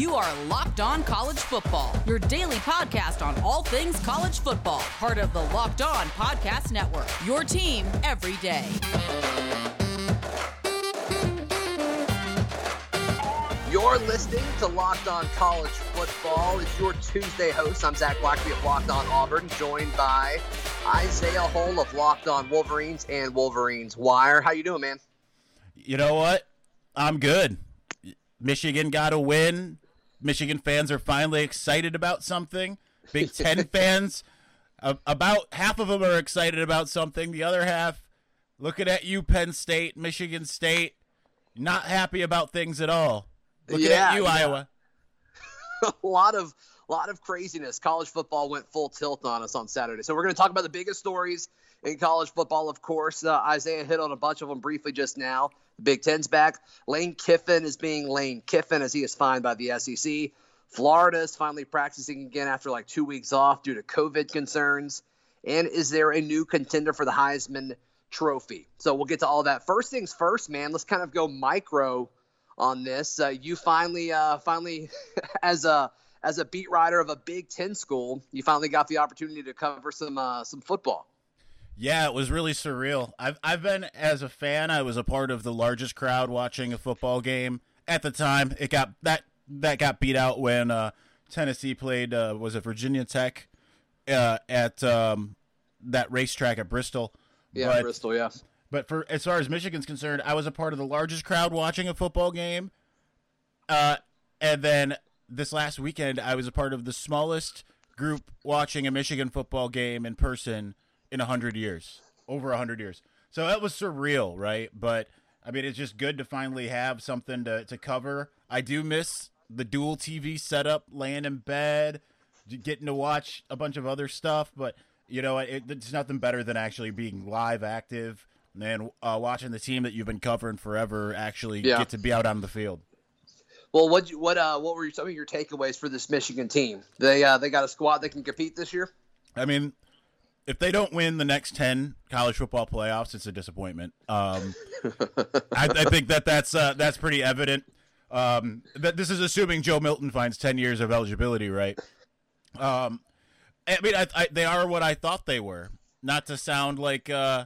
You are Locked On College Football, your daily podcast on all things college football, part of the Locked On Podcast Network. Your team every day. You're listening to Locked On College Football. It's your Tuesday host. I'm Zac Blackerby of Locked On Auburn, joined by Isaiah Hole of Locked On Wolverines and Wolverines Wire. How you doing, man? You know what? I'm good. Michigan got a win. Michigan fans are finally excited about something. Big Ten fans, uh, about half of them are excited about something. The other half, looking at you, Penn State, Michigan State, not happy about things at all. Looking Yeah, at you, yeah. Iowa. a lot of lot of craziness. College football went full tilt on us on Saturday. So we're going to talk about the biggest stories in college football. Of course, uh, Isaiah hit on a bunch of them briefly just now. The Big Ten's back. Lane Kiffin is being Lane Kiffin as he is fined by the SEC. Florida is finally practicing again after like two weeks off due to COVID concerns. And is there a new contender for the Heisman Trophy? So we'll get to all that. First things first, man. Let's kind of go micro on this. Uh, you finally, uh, finally, as a as a beat writer of a Big Ten school, you finally got the opportunity to cover some uh, some football. Yeah, it was really surreal. I've I've been as a fan. I was a part of the largest crowd watching a football game at the time. It got that that got beat out when uh, Tennessee played. Uh, was it Virginia Tech uh, at um, that racetrack at Bristol? Yeah, But- Bristol. Yeah, But for as far as Michigan's concerned, I was a part of the largest crowd watching a football game. Uh, and then this last weekend, I was a part of the smallest group watching a Michigan football game in person in a hundred years, over a hundred years. So that was surreal, right? But I mean, it's just good to finally have something to to cover. I do miss the dual TV setup, laying in bed, getting to watch a bunch of other stuff, but you know, it, it's nothing better than actually being live, active, and uh, watching the team that you've been covering forever actually Yeah. get to be out on the field. Well, what what uh, what were some of your takeaways for this Michigan team? They uh, they got a squad that can compete this year. I mean, if they don't win the next ten college football playoffs, it's a disappointment. Um, I, I think that that's uh, that's pretty evident. Um, that this is assuming Joe Milton finds ten years of eligibility, right? Um, I mean, I, I, they are what I thought they were. Not to sound like uh,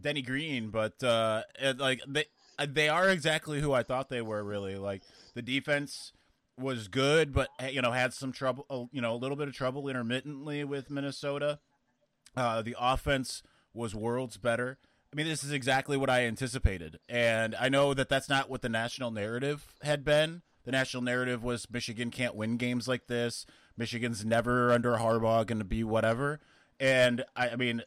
Denny Green, but uh, like they they are exactly who I thought they were. Really, like the defense was good, but eh, you know had some trouble. You know, a little bit of trouble intermittently with Minnesota. Uh, the offense was worlds better. I mean, this is exactly what I anticipated, and I know that that's not what the national narrative had been. The national narrative was Michigan can't win games like this. Michigan's never under Harbaugh going to be whatever. And I, I mean,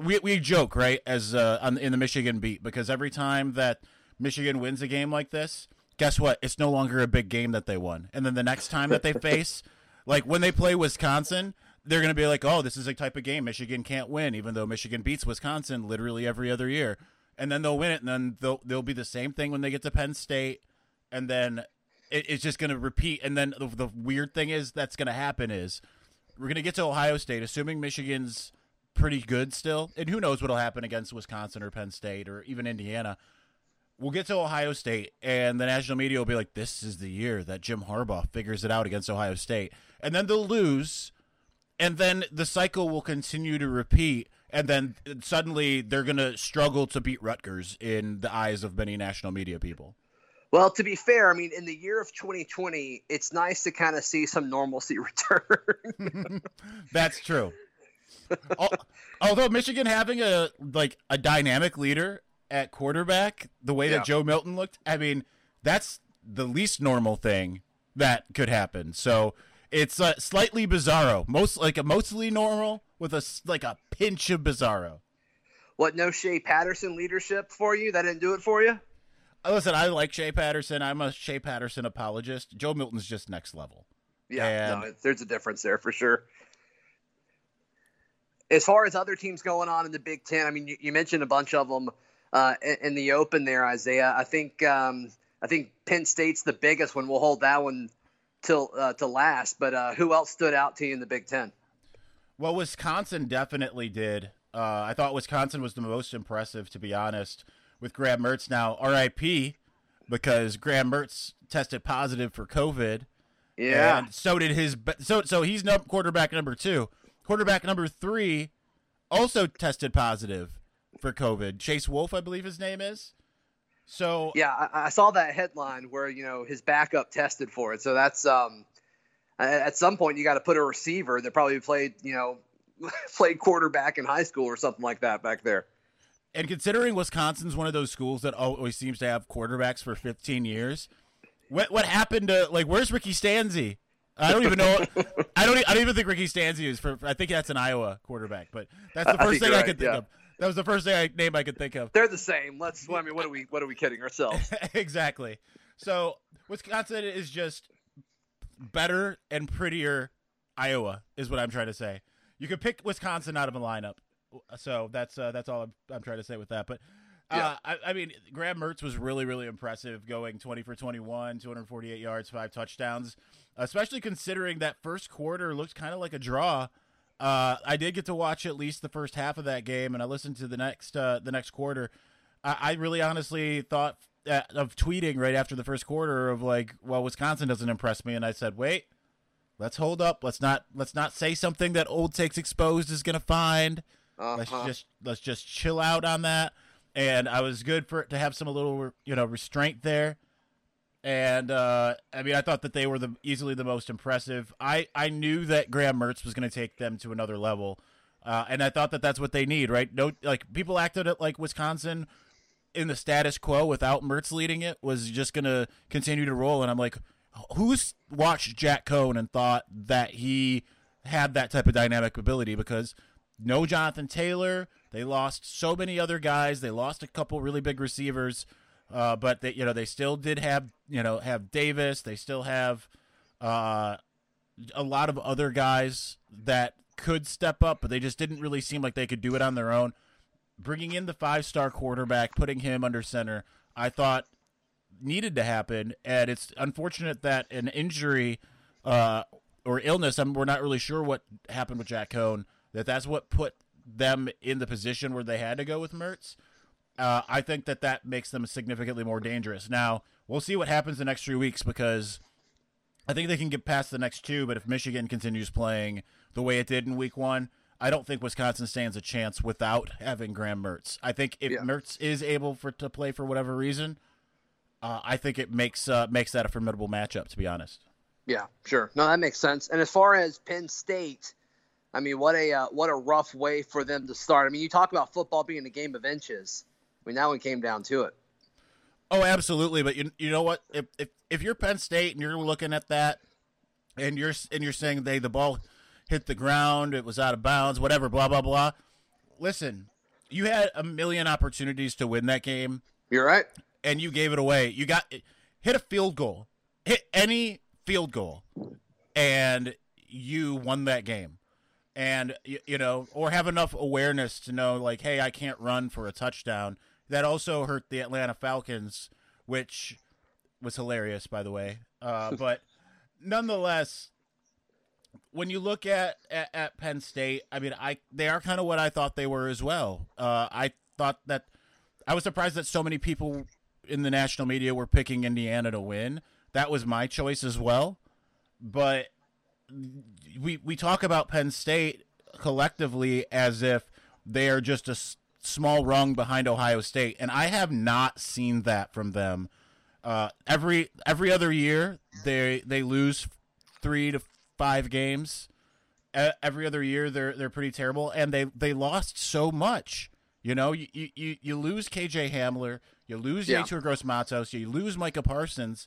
we we joke right as uh, on, in the Michigan beat because every time that Michigan wins a game like this, guess what? It's no longer a big game that they won. And then the next time that they face, like when they play Wisconsin, they're going to be like, "Oh, this is a type of game Michigan can't win," even though Michigan beats Wisconsin literally every other year. And then they'll win it, and then they'll they'll be the same thing when they get to Penn State, and then it, it's just going to repeat. And then the, the weird thing is that's going to happen is we're going to get to Ohio State, assuming Michigan's pretty good still, and who knows what'll happen against Wisconsin or Penn State or even Indiana. We'll get to Ohio State, and the national media will be like, "This is the year that Jim Harbaugh figures it out against Ohio State," and then they'll lose, and then the cycle will continue to repeat, and then suddenly they're gonna struggle to beat Rutgers in the eyes of many national media people. Well, to be fair, I mean, in the year of 2020, it's nice to kind of see some normalcy return. That's true. Although Michigan having a like a dynamic leader at quarterback, the way Yeah. that Joe Milton looked, I mean, that's the least normal thing that could happen. So it's uh, slightly bizarro, most like a mostly normal with a like a pinch of bizarro. what? No Shea Patterson leadership for you? That didn't do it for you? Uh, Listen, I like Shea Patterson. I'm a Shea Patterson apologist. Joe Milton's just next level. Yeah, And- no, there's a difference there for sure. As far as other teams going on in the Big Ten, I mean, you, you mentioned a bunch of them uh, in, in the open there, Isaiah. I think um, I think Penn State's the biggest one. We'll hold that one till uh, to last. But uh, who else stood out to you in the Big Ten? Well, Wisconsin definitely did. Uh, I thought Wisconsin was the most impressive, to be honest, with Graham Mertz. Now, RIP, because Graham Mertz tested positive for COVID, Yeah. And so did his. So so he's no, quarterback number two. Quarterback number three also tested positive for COVID. Chase Wolf, I believe his name is. So yeah, I, I saw that headline where you know his backup tested for it. So that's um, at some point you got to put a receiver that probably played you know played quarterback in high school or something like that back there. And considering Wisconsin's one of those schools that always seems to have quarterbacks for 15 years, what what happened to like where's Ricky Stanzi? I don't even know. I don't. I don't even think Ricky Stanzi is for. I think that's an Iowa quarterback, but that's the first thing I could think yeah. of. That was the first thing I, name I could think of. They're the same. Let's. I mean, what are we? What are we kidding ourselves? exactly. So Wisconsin is just better and prettier. Iowa is what I'm trying to say. You could pick Wisconsin out of a lineup. So that's uh, that's all I'm, I'm, trying to say with that. But uh, yeah. I, I, mean, Graham Mertz was really really impressive, going 20 for 21, 248 yards, five touchdowns. Especially considering that first quarter looked kind of like a draw. Uh, I did get to watch at least the first half of that game, and I listened to the next uh, the next quarter. I, I really honestly thought uh, of tweeting right after the first quarter of like, well, Wisconsin doesn't impress me, and I said, wait, let's hold up. Let's not let's not say something that Old Takes Exposed is gonna find. Uh-huh. Let's just let's just chill out on that. And I was good for it to have some a little you know restraint there. And uh, I mean, I thought that they were the easily the most impressive. I I knew that Graham Mertz was going to take them to another level, uh, and I thought that that's what they need, right? No, like people acted it like Wisconsin in the status quo without Mertz leading it was just going to continue to roll, and I'm like, who's watched Jack Coan and thought that he had that type of dynamic ability? Because no Jonathan Taylor, they lost so many other guys, they lost a couple really big receivers. Uh, but they, you know, they still did have, you know, have Davis. They still have uh, a lot of other guys that could step up, but they just didn't really seem like they could do it on their own. Bringing in the five-star quarterback, putting him under center, I thought needed to happen, and it's unfortunate that an injury uh, or illness. I mean, we're not really sure what happened with Jack Coan. That that's what put them in the position where they had to go with Mertz uh, I think that that makes them significantly more dangerous. Now we'll see what happens the next three weeks because I think they can get past the next two. But if Michigan continues playing the way it did in Week One, I don't think Wisconsin stands a chance without having Graham Mertz. I think if yeah. Mertz is able for to play for whatever reason, uh, I think it makes uh, makes that a formidable matchup. To be honest. Yeah, sure. No, that makes sense. And as far as Penn State, I mean, what a uh, what a rough way for them to start. I mean, you talk about football being a game of inches. I mean, that one came down to it. Oh, absolutely. But you you know what? If if if you're Penn State and you're looking at that, and you're and you're saying they the ball hit the ground, it was out of bounds, whatever, blah blah blah. Listen, you had a million opportunities to win that game. You're right, and you gave it away. You got hit a field goal, hit any field goal, and you won that game and you, you, know or have enough awareness to know like hey i can't run for a touchdown that also hurt the Atlanta Falcons, which was hilarious, by the way. Uh, but nonetheless, when you look at, at, at Penn State, I mean, I they are kind of what I thought they were as well. Uh, I thought that I was surprised that so many people in the national media were picking Indiana to win. That was my choice as well. But we we talk about Penn State collectively as if they are just a small rung behind Ohio State, and I have not seen that from them. Uh, every every other year, they they lose three to five games. every other year, they're they're pretty terrible, and they they lost so much. You know, you you, you lose KJ Hamler, you lose yeah. Yetur Gross Matos, you lose Micah Parsons.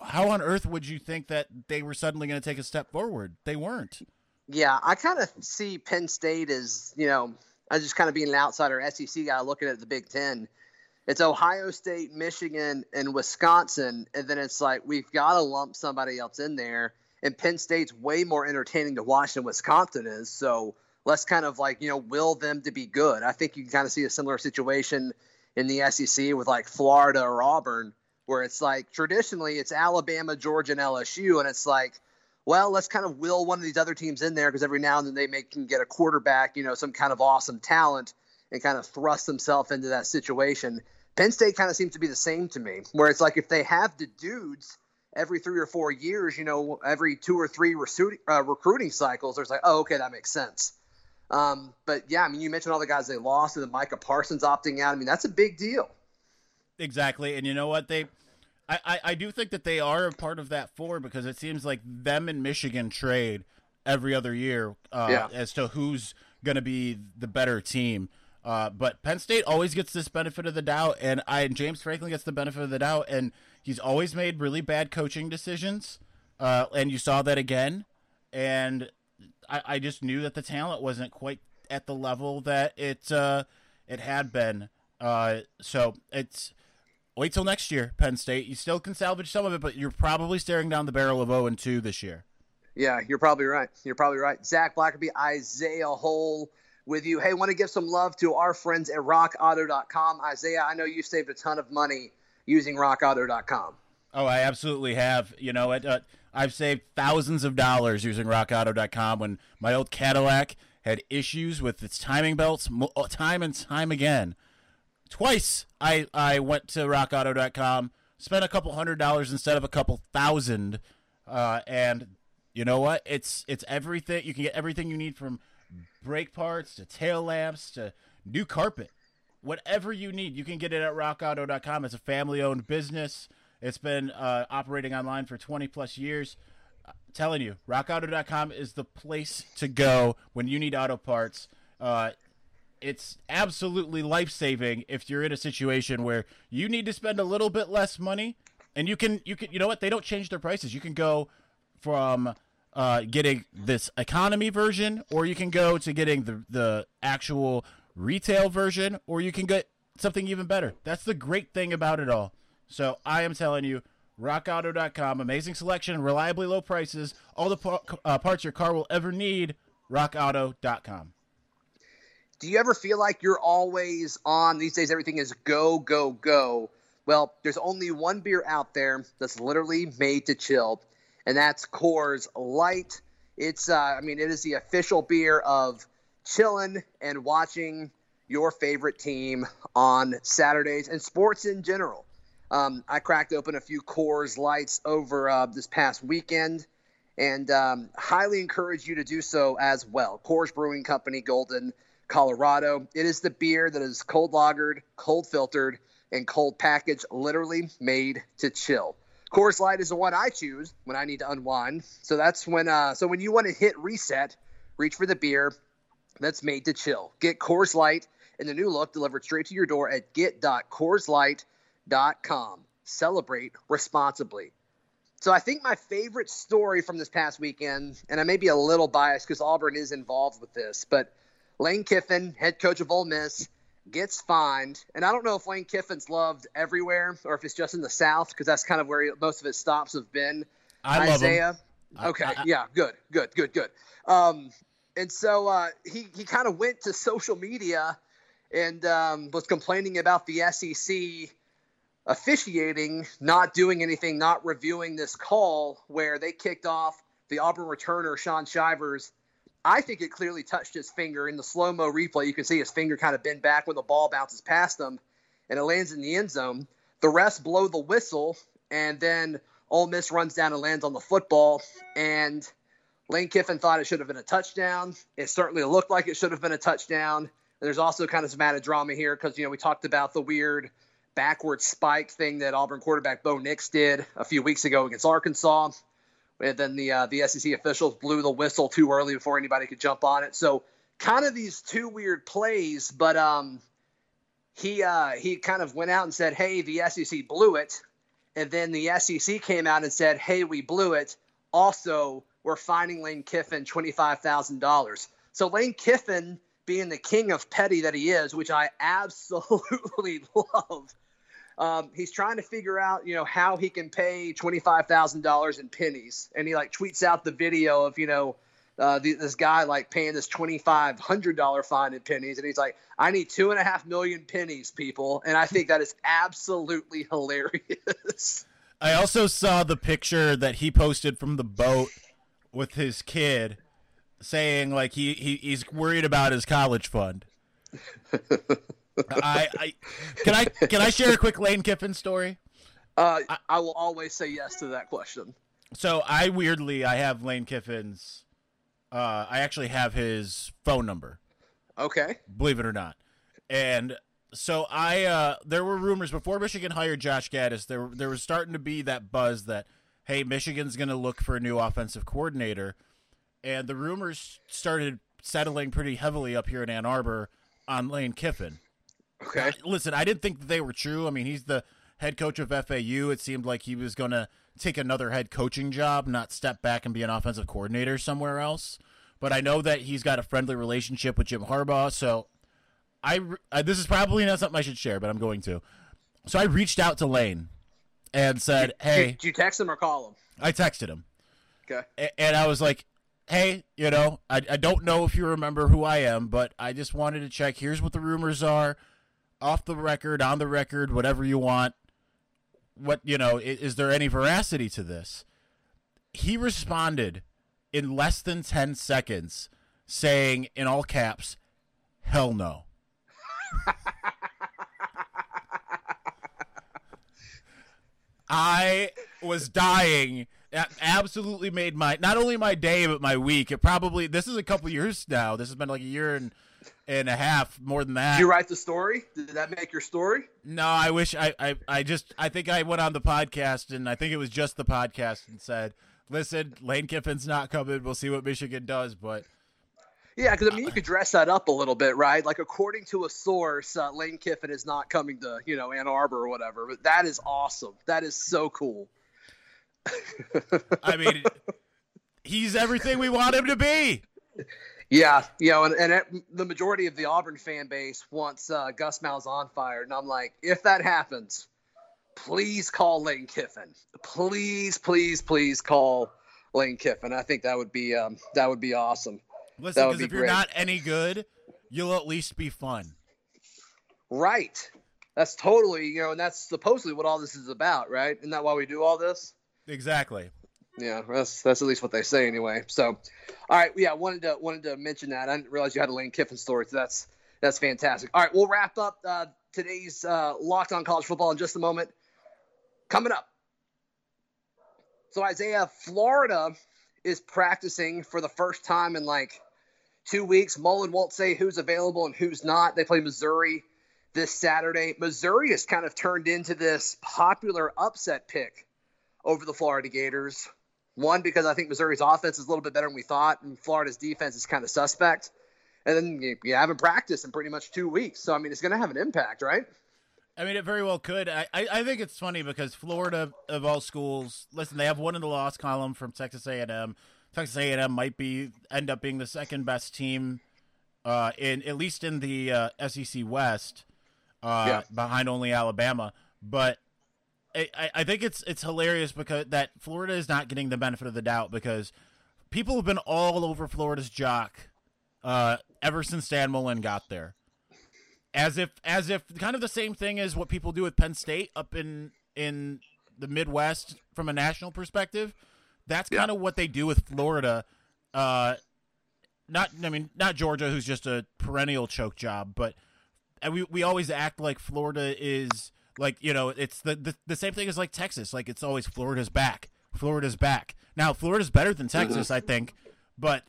How on earth would you think that they were suddenly going to take a step forward? They weren't. Yeah, I kind of see Penn State as you know I just kind of being an outsider SEC guy looking at the Big Ten. It's Ohio State, Michigan, and Wisconsin, and then it's like we've got to lump somebody else in there. And Penn State's way more entertaining to watch than Wisconsin is. So let's kind of like you know will them to be good. I think you can kind of see a similar situation in the SEC with like Florida or Auburn, where it's like traditionally it's Alabama, Georgia, and LSU, and it's like well, let's kind of will one of these other teams in there because every now and then they may can get a quarterback, you know, some kind of awesome talent and kind of thrust themselves into that situation. Penn State kind of seems to be the same to me, where it's like if they have the dudes every three or four years, you know, every two or three recruiting, uh, recruiting cycles, there's like, oh, okay, that makes sense. Um, but yeah, I mean, you mentioned all the guys they lost, and then Micah Parsons opting out. I mean, that's a big deal. Exactly, and you know what they. I, I, I do think that they are a part of that four because it seems like them and Michigan trade every other year uh, yeah. as to who's going to be the better team. Uh, but Penn State always gets this benefit of the doubt, and I James Franklin gets the benefit of the doubt, and he's always made really bad coaching decisions, uh, and you saw that again. And I, I, just knew that the talent wasn't quite at the level that it uh, it had been. Uh, so it's wait till next year, Penn State. You still can salvage some of it, but you're probably staring down the barrel of 0 and 2 this year. Yeah, you're probably right. You're probably right. Zac Blackerby, Isaiah Hole with you. Hey, want to give some love to our friends at rockauto.com. Isaiah, I know you saved a ton of money using rockauto.com. Oh, I absolutely have. You know, it, uh, I've saved thousands of dollars using rockauto.com when my old Cadillac had issues with its timing belts uh, time and time again. Twice I, I went to rockauto.com, spent a couple hundred dollars instead of a couple thousand, uh, and you know what? It's it's everything. You can get everything you need from brake parts to tail lamps to new carpet. Whatever you need, you can get it at rockauto.com. It's a family owned business. It's been uh, operating online for 20 plus years. I'm telling you, rockauto.com is the place to go when you need auto parts. Uh, it's absolutely life saving if you're in a situation where you need to spend a little bit less money and you can you can you know what they don't change their prices you can go from uh, getting this economy version, or you can go to getting the the actual retail version, or you can get something even better. That's the great thing about it all. So I am telling you, RockAuto.com, amazing selection, reliably low prices, all the par- uh, parts your car will ever need. RockAuto.com. Do you ever feel like you're always on? These days, everything is go, go, go. Well, there's only one beer out there that's literally made to chill and that's Coors Light. It's, uh, I mean, it is the official beer of chilling and watching your favorite team on Saturdays and sports in general. Um, I cracked open a few Coors Lights over uh, this past weekend and um, highly encourage you to do so as well. Coors Brewing Company, Golden, Colorado. It is the beer that is cold lagered, cold filtered, and cold packaged, literally made to chill. Coors Light is the one I choose when I need to unwind. So that's when uh, so when you want to hit reset, reach for the beer that's made to chill. Get Coors Light in the new look delivered straight to your door at get.coorslight.com. Celebrate responsibly. So I think my favorite story from this past weekend, and I may be a little biased because Auburn is involved with this, but Lane Kiffin, head coach of Ole Miss, gets fined, and I don't know if Lane Kiffin's loved everywhere or if it's just in the South because that's kind of where he, most of his stops have been. I Isaiah. love him. Okay, I, I, yeah, good, good, good, good. Um, and so uh, he he kind of went to social media and um, was complaining about the SEC officiating, not doing anything, not reviewing this call where they kicked off the Auburn returner Shaun Shivers I think it clearly touched his finger in the slow mo replay. You can see his finger kind of bend back when the ball bounces past him, and it lands in the end zone. The refs blow the whistle, and then Ole Miss runs down and lands on the football. And Lane Kiffin thought it should have been a touchdown. It certainly looked like it should have been a touchdown. And there's also kind of some added drama here because you know we talked about the weird backward spike thing that Auburn quarterback Bo Nix did a few weeks ago against Arkansas. And then the uh, the SEC officials blew the whistle too early before anybody could jump on it. So kind of these two weird plays, but um, he uh, he kind of went out and said, "Hey, the SEC blew it," and then the SEC came out and said, "Hey, we blew it." Also, we're fining Lane Kiffin twenty five thousand dollars. So Lane Kiffin, being the king of petty that he is, which I absolutely love um, he's trying to figure out, you know, how he can pay twenty five thousand dollars in pennies, and he like tweets out the video of, you know, uh, the, this guy like paying this twenty five hundred dollar fine in pennies, and he's like, I need two and a half million pennies, people, and I think that is absolutely hilarious. I also saw the picture that he posted from the boat with his kid, saying like he, he he's worried about his college fund. I, I can I can I share a quick Lane Kiffin story? Uh, I, I will always say yes to that question. So I weirdly I have Lane Kiffin's. Uh, I actually have his phone number. Okay. Believe it or not, and so I uh, there were rumors before Michigan hired Josh Gattis. There there was starting to be that buzz that hey Michigan's going to look for a new offensive coordinator, and the rumors started settling pretty heavily up here in Ann Arbor on Lane Kiffin. Okay. Listen, I didn't think that they were true. I mean, he's the head coach of FAU. It seemed like he was going to take another head coaching job, not step back and be an offensive coordinator somewhere else. But I know that he's got a friendly relationship with Jim Harbaugh, so I, I this is probably not something I should share, but I'm going to. So I reached out to Lane and said, "Hey, did you text him or call him?" I texted him. Okay. And I was like, "Hey, you know, I I don't know if you remember who I am, but I just wanted to check. Here's what the rumors are, off the record, on the record, whatever you want. What you know, is, is there any veracity to this?" He responded in less than ten seconds, saying in all caps, "Hell no." I was dying. That absolutely made my not only my day but my week. It probably this is a couple years now. This has been like a year and and a half more than that. Did you write the story? Did that make your story? No, I wish I, I I just I think I went on the podcast and I think it was just the podcast and said, "Listen, Lane Kiffin's not coming. We'll see what Michigan does, but yeah, because I mean, you could dress that up a little bit, right? Like, according to a source, uh, Lane Kiffin is not coming to, you know, Ann Arbor or whatever. But that is awesome. That is so cool. I mean, he's everything we want him to be. Yeah, you know, and, and it, the majority of the Auburn fan base wants uh, Gus Malzahn fired, and I'm like, if that happens, please call Lane Kiffin. Please, please, please call Lane Kiffin. I think that would be um, that would be awesome. Listen, because if you're not any good, you'll at least be fun. Right. That's totally, you know, and that's supposedly what all this is about, right? Isn't that why we do all this? Exactly. Yeah, that's that's at least what they say anyway. So, all right, yeah, wanted to wanted to mention that. I didn't realize you had a Lane Kiffin story, so that's that's fantastic. All right, we'll wrap up uh, today's uh, Locked On College Football in just a moment. Coming up. So Isaiah, Florida is practicing for the first time in like two weeks. Mullen won't say who's available and who's not. They play Missouri this Saturday. Missouri has kind of turned into this popular upset pick over the Florida Gators. One, because I think Missouri's offense is a little bit better than we thought, and Florida's defense is kind of suspect. And then you, you haven't practiced in pretty much two weeks. So, I mean, it's going to have an impact, right? I mean, it very well could. I, I, I, think it's funny because Florida, of all schools, listen, they have one in the loss column from Texas A&M. Texas A&M might be end up being the second best team, uh, in at least in the uh, SEC West, uh, yeah. behind only Alabama. But I, I think it's it's hilarious because that Florida is not getting the benefit of the doubt because people have been all over Florida's jock uh, ever since Dan Mullen got there, as if as if kind of the same thing as what people do with Penn State up in in the Midwest from a national perspective that's kind of what they do with Florida. Uh, not, I mean, not Georgia, who's just a perennial choke job, but we we always act like Florida is like you know it's the, the the same thing as like Texas. Like it's always Florida's back. Florida's back. Now Florida's better than Texas, I think, but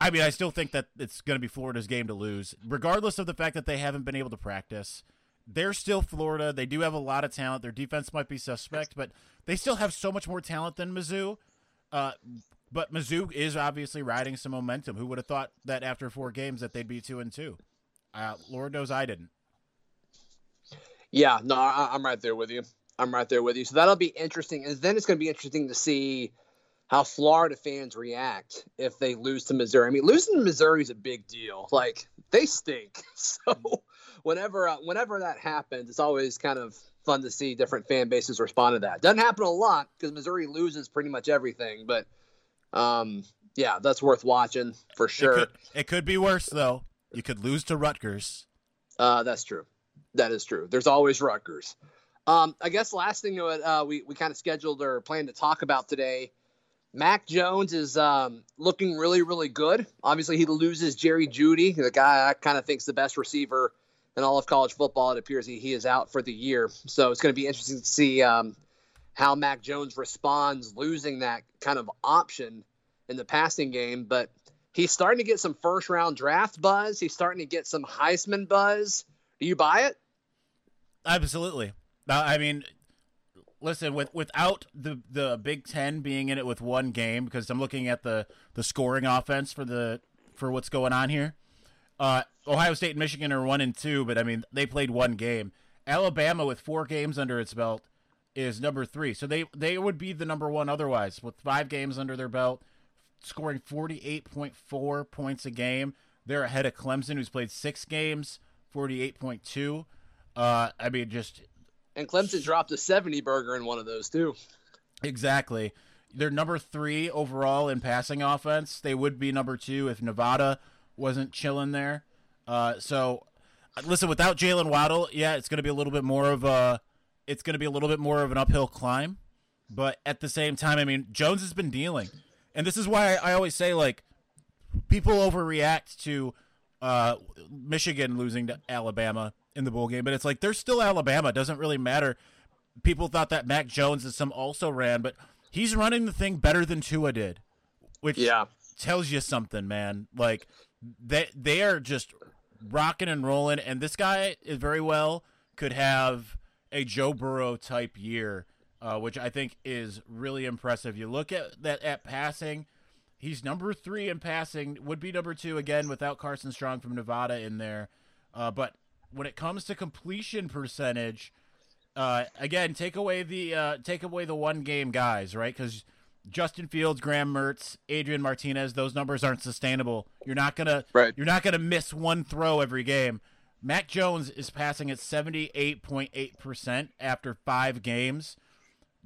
I mean I still think that it's going to be Florida's game to lose, regardless of the fact that they haven't been able to practice. They're still Florida. They do have a lot of talent. Their defense might be suspect, but they still have so much more talent than Mizzou. Uh, but Mizzou is obviously riding some momentum. Who would have thought that after four games that they'd be two and two? Uh, Lord knows I didn't. Yeah, no, I, I'm right there with you. I'm right there with you. So that'll be interesting, and then it's going to be interesting to see how Florida fans react if they lose to Missouri. I mean, losing to Missouri is a big deal. Like they stink. So whenever uh, whenever that happens, it's always kind of fun to see different fan bases respond to that. Doesn't happen a lot because Missouri loses pretty much everything, but um, yeah, that's worth watching for sure. It could, it could be worse though. You could lose to Rutgers. Uh, that's true. That is true. There's always Rutgers. Um, I guess last thing uh, we we kind of scheduled or planned to talk about today. Mac Jones is um, looking really, really good. Obviously, he loses Jerry Jeudy, the guy I kind of think's the best receiver in all of college football. It appears he, he is out for the year. So it's going to be interesting to see um, how Mac Jones responds losing that kind of option in the passing game. But he's starting to get some first round draft buzz. He's starting to get some Heisman buzz. Do you buy it? Absolutely. I mean, listen, with without the the Big Ten being in it with one game, because I'm looking at the the scoring offense for the for what's going on here. Uh, Ohio State and Michigan are one and two, but I mean they played one game. Alabama with four games under its belt is number three, so they they would be the number one otherwise with five games under their belt, scoring 48.4 points a game. They're ahead of Clemson, who's played six games, 48.2. Uh, I mean, just and Clemson dropped a 70 burger in one of those too. Exactly. They're number three overall in passing offense. They would be number two if Nevada wasn't chilling there. Uh, so, listen, without Jaylen Waddle, yeah, it's going to be a little bit more of a, it's going to be a little bit more of an uphill climb. But at the same time, I mean, Jones has been dealing, and this is why I, I always say like, people overreact to uh, Michigan losing to Alabama in the bowl game, but it's like they're still Alabama. It doesn't really matter. People thought that Mac Jones and some also ran, but he's running the thing better than Tua did, which yeah. tells you something, man. Like they they are just rocking and rolling, and this guy is very well could have a Joe Burrow type year, uh, which I think is really impressive. You look at that at passing. He's number three in passing. Would be number two again without Carson Strong from Nevada in there. Uh, but when it comes to completion percentage, uh, again, take away the uh, take away the one game guys, right? Because Justin Fields, Graham Mertz, Adrian Martinez, those numbers aren't sustainable. You're not gonna right. you're not gonna miss one throw every game. Mac Jones is passing at 78.8% after five games.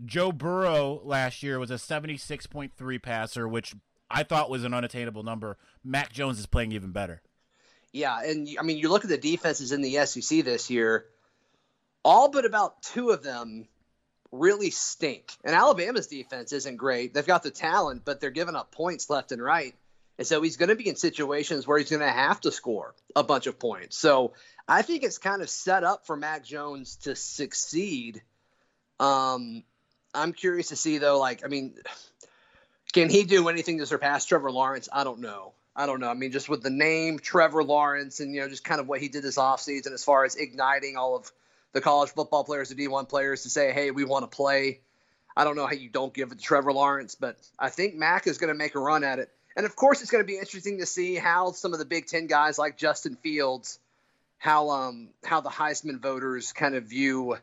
Joe Burrow last year was a 76.3 passer, which I thought was an unattainable number. Mac Jones is playing even better. Yeah, and I mean, you look at the defenses in the SEC this year, all but about two of them really stink. And Alabama's defense isn't great. They've got the talent, but they're giving up points left and right. And so he's going to be in situations where he's going to have to score a bunch of points. So I think it's kind of set up for Mac Jones to succeed. Um, I'm curious to see, though, like, I mean, can he do anything to surpass Trevor Lawrence? I don't know. I don't know. I mean, just with the name Trevor Lawrence and, you know, just kind of what he did this offseason as far as igniting all of the college football players, the D1 players to say, hey, we want to play. I don't know how you don't give it to Trevor Lawrence, but I think Mac is going to make a run at it. And of course, it's going to be interesting to see how some of the Big Ten guys like Justin Fields, how um how the Heisman voters kind of view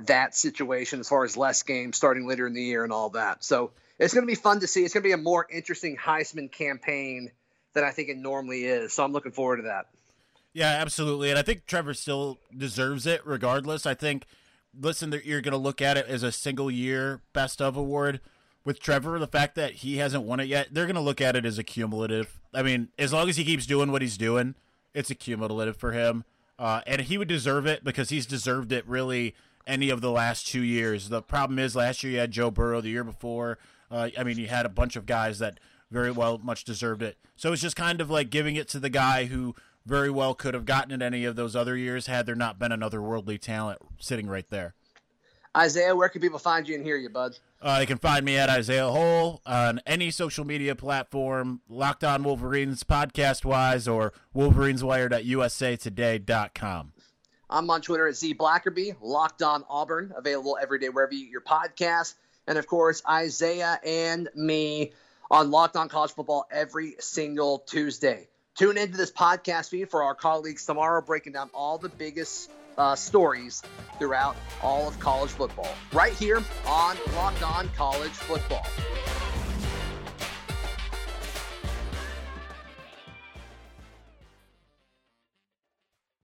that situation as far as less games starting later in the year and all that. So it's going to be fun to see. It's going to be a more interesting Heisman campaign than I think it normally is. So I'm looking forward to that. Yeah, absolutely. And I think Trevor still deserves it regardless. I think, listen, you're going to look at it as a single year best of award. With Trevor, the fact that he hasn't won it yet, they're going to look at it as a cumulative. I mean, as long as he keeps doing what he's doing, it's a cumulative for him. Uh, and he would deserve it because he's deserved it really any of the last two years. The problem is last year you had Joe Burrow, the year before. Uh, I mean, you had a bunch of guys that very well much deserved it. So it's just kind of like giving it to the guy who very well could have gotten it any of those other years had there not been another worldly talent sitting right there. Isaiah, where can people find you and hear you, bud? Uh, they can find me at Isaiah Hole on any social media platform, Locked On Wolverines podcast wise, or Wolverines Wired at usatoday.com. I'm on Twitter at Z Blackerby, Locked On Auburn, available every day wherever you get your podcast. And of course, Isaiah and me on Locked On College Football every single Tuesday. Tune into this podcast feed for our colleagues tomorrow, breaking down all the biggest uh, stories throughout all of college football, right here on Locked On College Football.